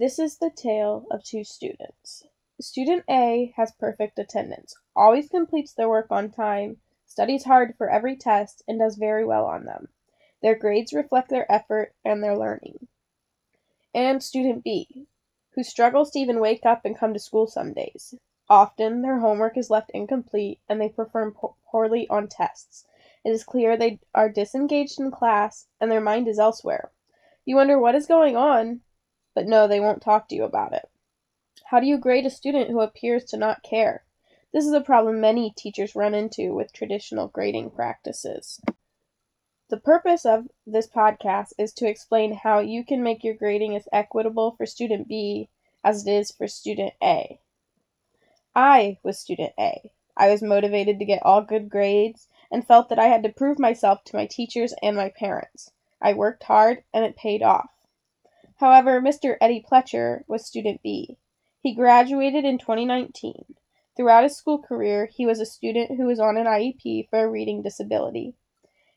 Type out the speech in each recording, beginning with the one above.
This is the tale of two students. Student A has perfect attendance, always completes their work on time, studies hard for every test, and does very well on them. Their grades reflect their effort and their learning. And student B, who struggles to even wake up and come to school some days. Often their homework is left incomplete and they perform po- poorly on tests. It is clear they are disengaged in class and their mind is elsewhere. You wonder what is going on, but no, they won't talk to you about it. How do you grade a student who appears to not care? This is a problem many teachers run into with traditional grading practices. The purpose of this podcast is to explain how you can make your grading as equitable for student B as it is for student A. I was student A. I was motivated to get all good grades and felt that I had to prove myself to my teachers and my parents. I worked hard and it paid off. However, Mr. Eddie Pletcher was student B. He graduated in 2019. Throughout his school career, he was a student who was on an IEP for a reading disability.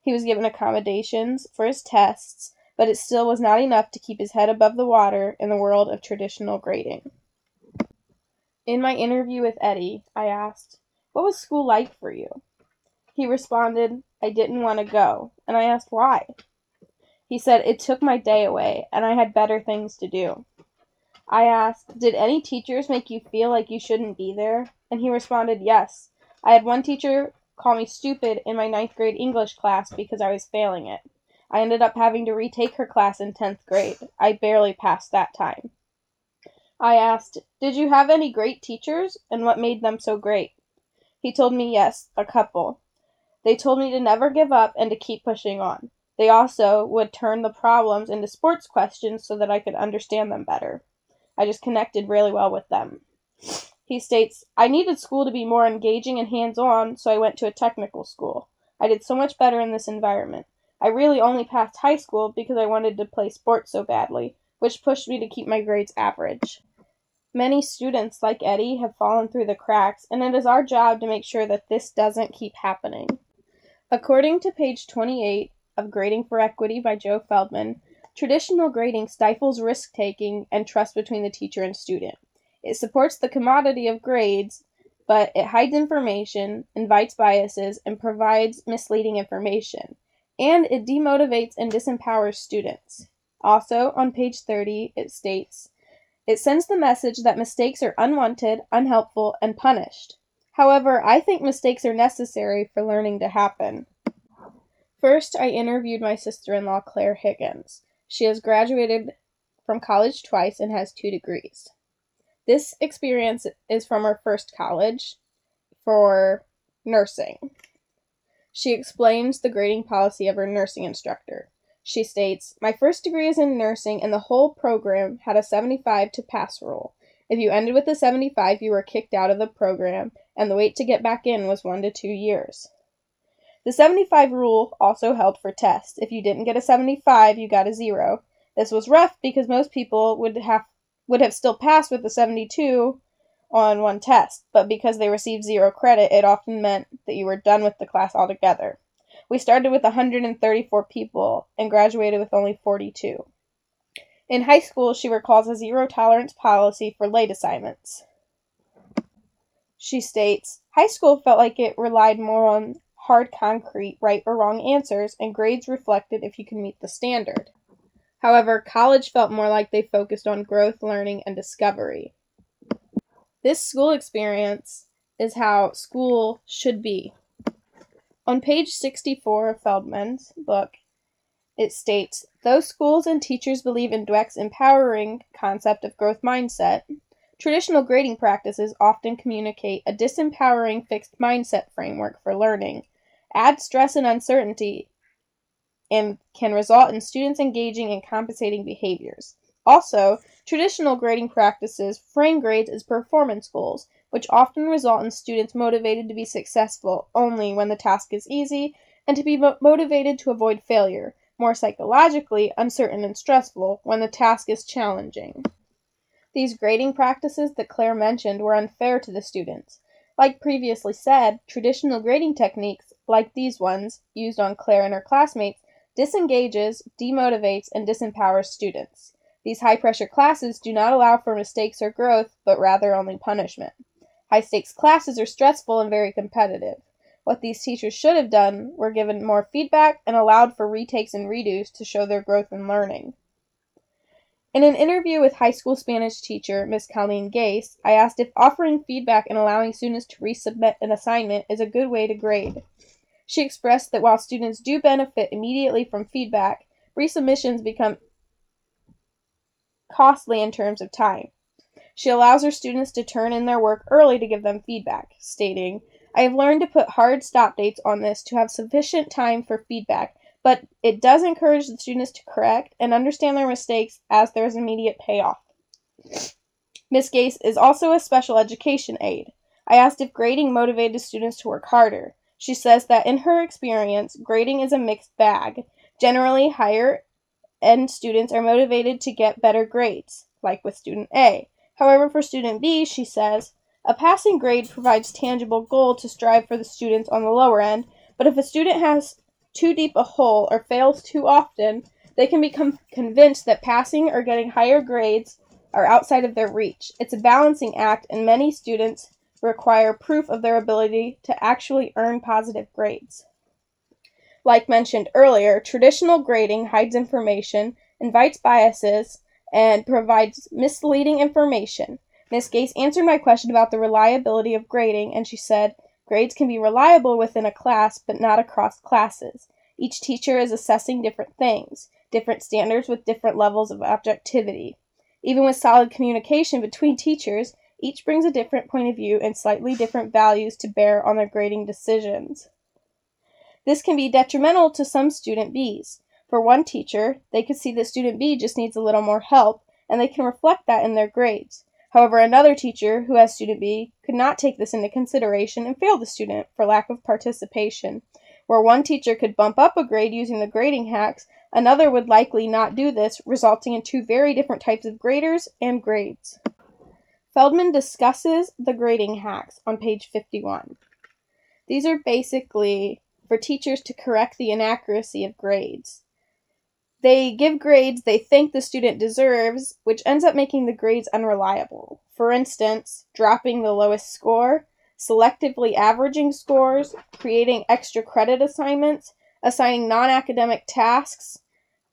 He was given accommodations for his tests, but it still was not enough to keep his head above the water in the world of traditional grading. In my interview with Eddie, I asked, What was school like for you? He responded, I didn't want to go, and I asked why. He said, It took my day away, and I had better things to do. I asked, Did any teachers make you feel like you shouldn't be there? And he responded, Yes. I had one teacher call me stupid in my ninth grade English class because I was failing it. I ended up having to retake her class in 10th grade. I barely passed that time. I asked, Did you have any great teachers, and what made them so great? He told me yes, a couple. They told me to never give up and to keep pushing on. They also would turn the problems into sports questions so that I could understand them better. I just connected really well with them. He states, I needed school to be more engaging and hands on, so I went to a technical school. I did so much better in this environment. I really only passed high school because I wanted to play sports so badly, which pushed me to keep my grades average. Many students, like Eddie, have fallen through the cracks, and it is our job to make sure that this doesn't keep happening. According to page 28 of Grading for Equity by Joe Feldman, traditional grading stifles risk taking and trust between the teacher and student. It supports the commodity of grades, but it hides information, invites biases, and provides misleading information. And it demotivates and disempowers students. Also, on page 30, it states it sends the message that mistakes are unwanted, unhelpful, and punished. However, I think mistakes are necessary for learning to happen. First, I interviewed my sister in law, Claire Higgins. She has graduated from college twice and has two degrees. This experience is from her first college for nursing. She explains the grading policy of her nursing instructor. She states, My first degree is in nursing, and the whole program had a 75 to pass rule. If you ended with a 75, you were kicked out of the program, and the wait to get back in was one to two years. The 75 rule also held for tests. If you didn't get a 75, you got a zero. This was rough because most people would have would have still passed with a 72 on one test, but because they received zero credit, it often meant that you were done with the class altogether. We started with 134 people and graduated with only 42. In high school, she recalls a zero tolerance policy for late assignments. She states, High school felt like it relied more on hard concrete right or wrong answers, and grades reflected if you can meet the standard. However, college felt more like they focused on growth, learning, and discovery. This school experience is how school should be. On page 64 of Feldman's book, it states Though schools and teachers believe in Dweck's empowering concept of growth mindset, traditional grading practices often communicate a disempowering fixed mindset framework for learning, add stress and uncertainty, and can result in students engaging in compensating behaviors. Also, traditional grading practices frame grades as performance goals, which often result in students motivated to be successful only when the task is easy and to be mo- motivated to avoid failure, more psychologically uncertain and stressful when the task is challenging. These grading practices that Claire mentioned were unfair to the students. Like previously said, traditional grading techniques, like these ones used on Claire and her classmates, disengages, demotivates, and disempowers students. These high pressure classes do not allow for mistakes or growth, but rather only punishment. High stakes classes are stressful and very competitive. What these teachers should have done were given more feedback and allowed for retakes and redos to show their growth and learning. In an interview with high school Spanish teacher Miss Colleen Gase, I asked if offering feedback and allowing students to resubmit an assignment is a good way to grade. She expressed that while students do benefit immediately from feedback, resubmissions become costly in terms of time. She allows her students to turn in their work early to give them feedback, stating, I have learned to put hard stop dates on this to have sufficient time for feedback, but it does encourage the students to correct and understand their mistakes as there is immediate payoff. Miss Gase is also a special education aide. I asked if grading motivated students to work harder. She says that in her experience, grading is a mixed bag. Generally, higher end students are motivated to get better grades, like with student A. However, for student B, she says, a passing grade provides tangible goal to strive for the students on the lower end, but if a student has too deep a hole or fails too often, they can become convinced that passing or getting higher grades are outside of their reach. It's a balancing act, and many students require proof of their ability to actually earn positive grades. Like mentioned earlier, traditional grading hides information, invites biases, and provides misleading information. Miss Gase answered my question about the reliability of grading, and she said, Grades can be reliable within a class, but not across classes. Each teacher is assessing different things, different standards with different levels of objectivity. Even with solid communication between teachers, each brings a different point of view and slightly different values to bear on their grading decisions. This can be detrimental to some student Bs. For one teacher, they could see that student B just needs a little more help, and they can reflect that in their grades. However, another teacher, who has student B, could not take this into consideration and fail the student for lack of participation. Where one teacher could bump up a grade using the grading hacks, another would likely not do this, resulting in two very different types of graders and grades. Feldman discusses the grading hacks on page 51. These are basically for teachers to correct the inaccuracy of grades. They give grades they think the student deserves, which ends up making the grades unreliable. For instance, dropping the lowest score, selectively averaging scores, creating extra credit assignments, assigning non academic tasks,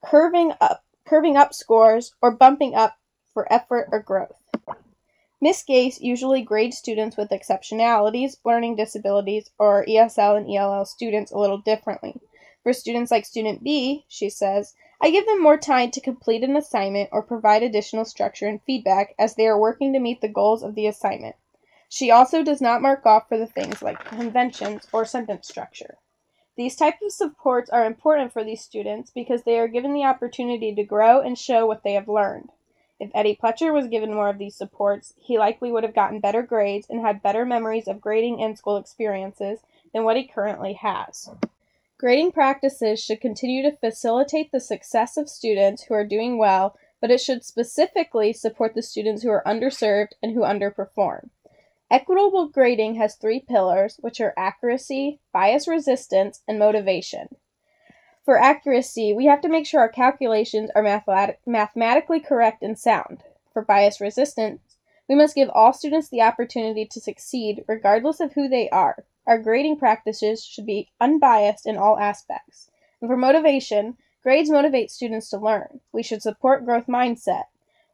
curving up, curving up scores, or bumping up for effort or growth. Miss Gase usually grades students with exceptionalities, learning disabilities, or ESL and ELL students a little differently. For students like student B, she says, I give them more time to complete an assignment or provide additional structure and feedback as they are working to meet the goals of the assignment. She also does not mark off for the things like conventions or sentence structure. These types of supports are important for these students because they are given the opportunity to grow and show what they have learned. If Eddie Pletcher was given more of these supports, he likely would have gotten better grades and had better memories of grading and school experiences than what he currently has. Grading practices should continue to facilitate the success of students who are doing well, but it should specifically support the students who are underserved and who underperform. Equitable grading has three pillars, which are accuracy, bias resistance, and motivation. For accuracy, we have to make sure our calculations are mathemat- mathematically correct and sound. For bias resistance, we must give all students the opportunity to succeed regardless of who they are. Our grading practices should be unbiased in all aspects. And for motivation, grades motivate students to learn. We should support growth mindset,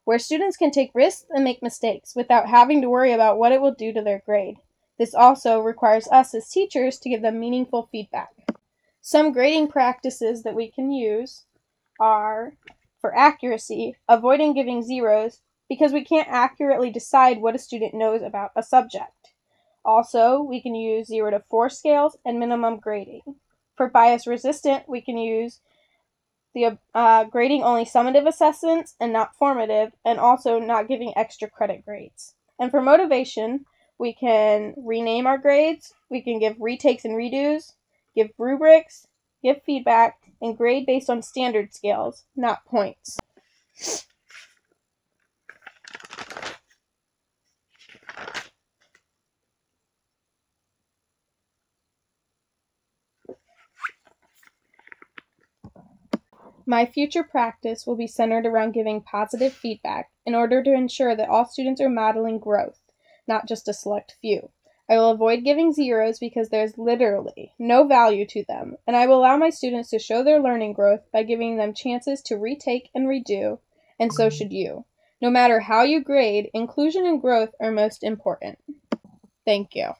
where students can take risks and make mistakes without having to worry about what it will do to their grade. This also requires us as teachers to give them meaningful feedback. Some grading practices that we can use are for accuracy, avoiding giving zeros because we can't accurately decide what a student knows about a subject. Also, we can use 0 to 4 scales and minimum grading. For bias resistant, we can use the uh, grading only summative assessments and not formative, and also not giving extra credit grades. And for motivation, we can rename our grades, we can give retakes and redos, give rubrics, give feedback, and grade based on standard scales, not points. My future practice will be centered around giving positive feedback in order to ensure that all students are modeling growth, not just a select few. I will avoid giving zeros because there's literally no value to them, and I will allow my students to show their learning growth by giving them chances to retake and redo, and so mm-hmm. should you. No matter how you grade, inclusion and growth are most important. Thank you.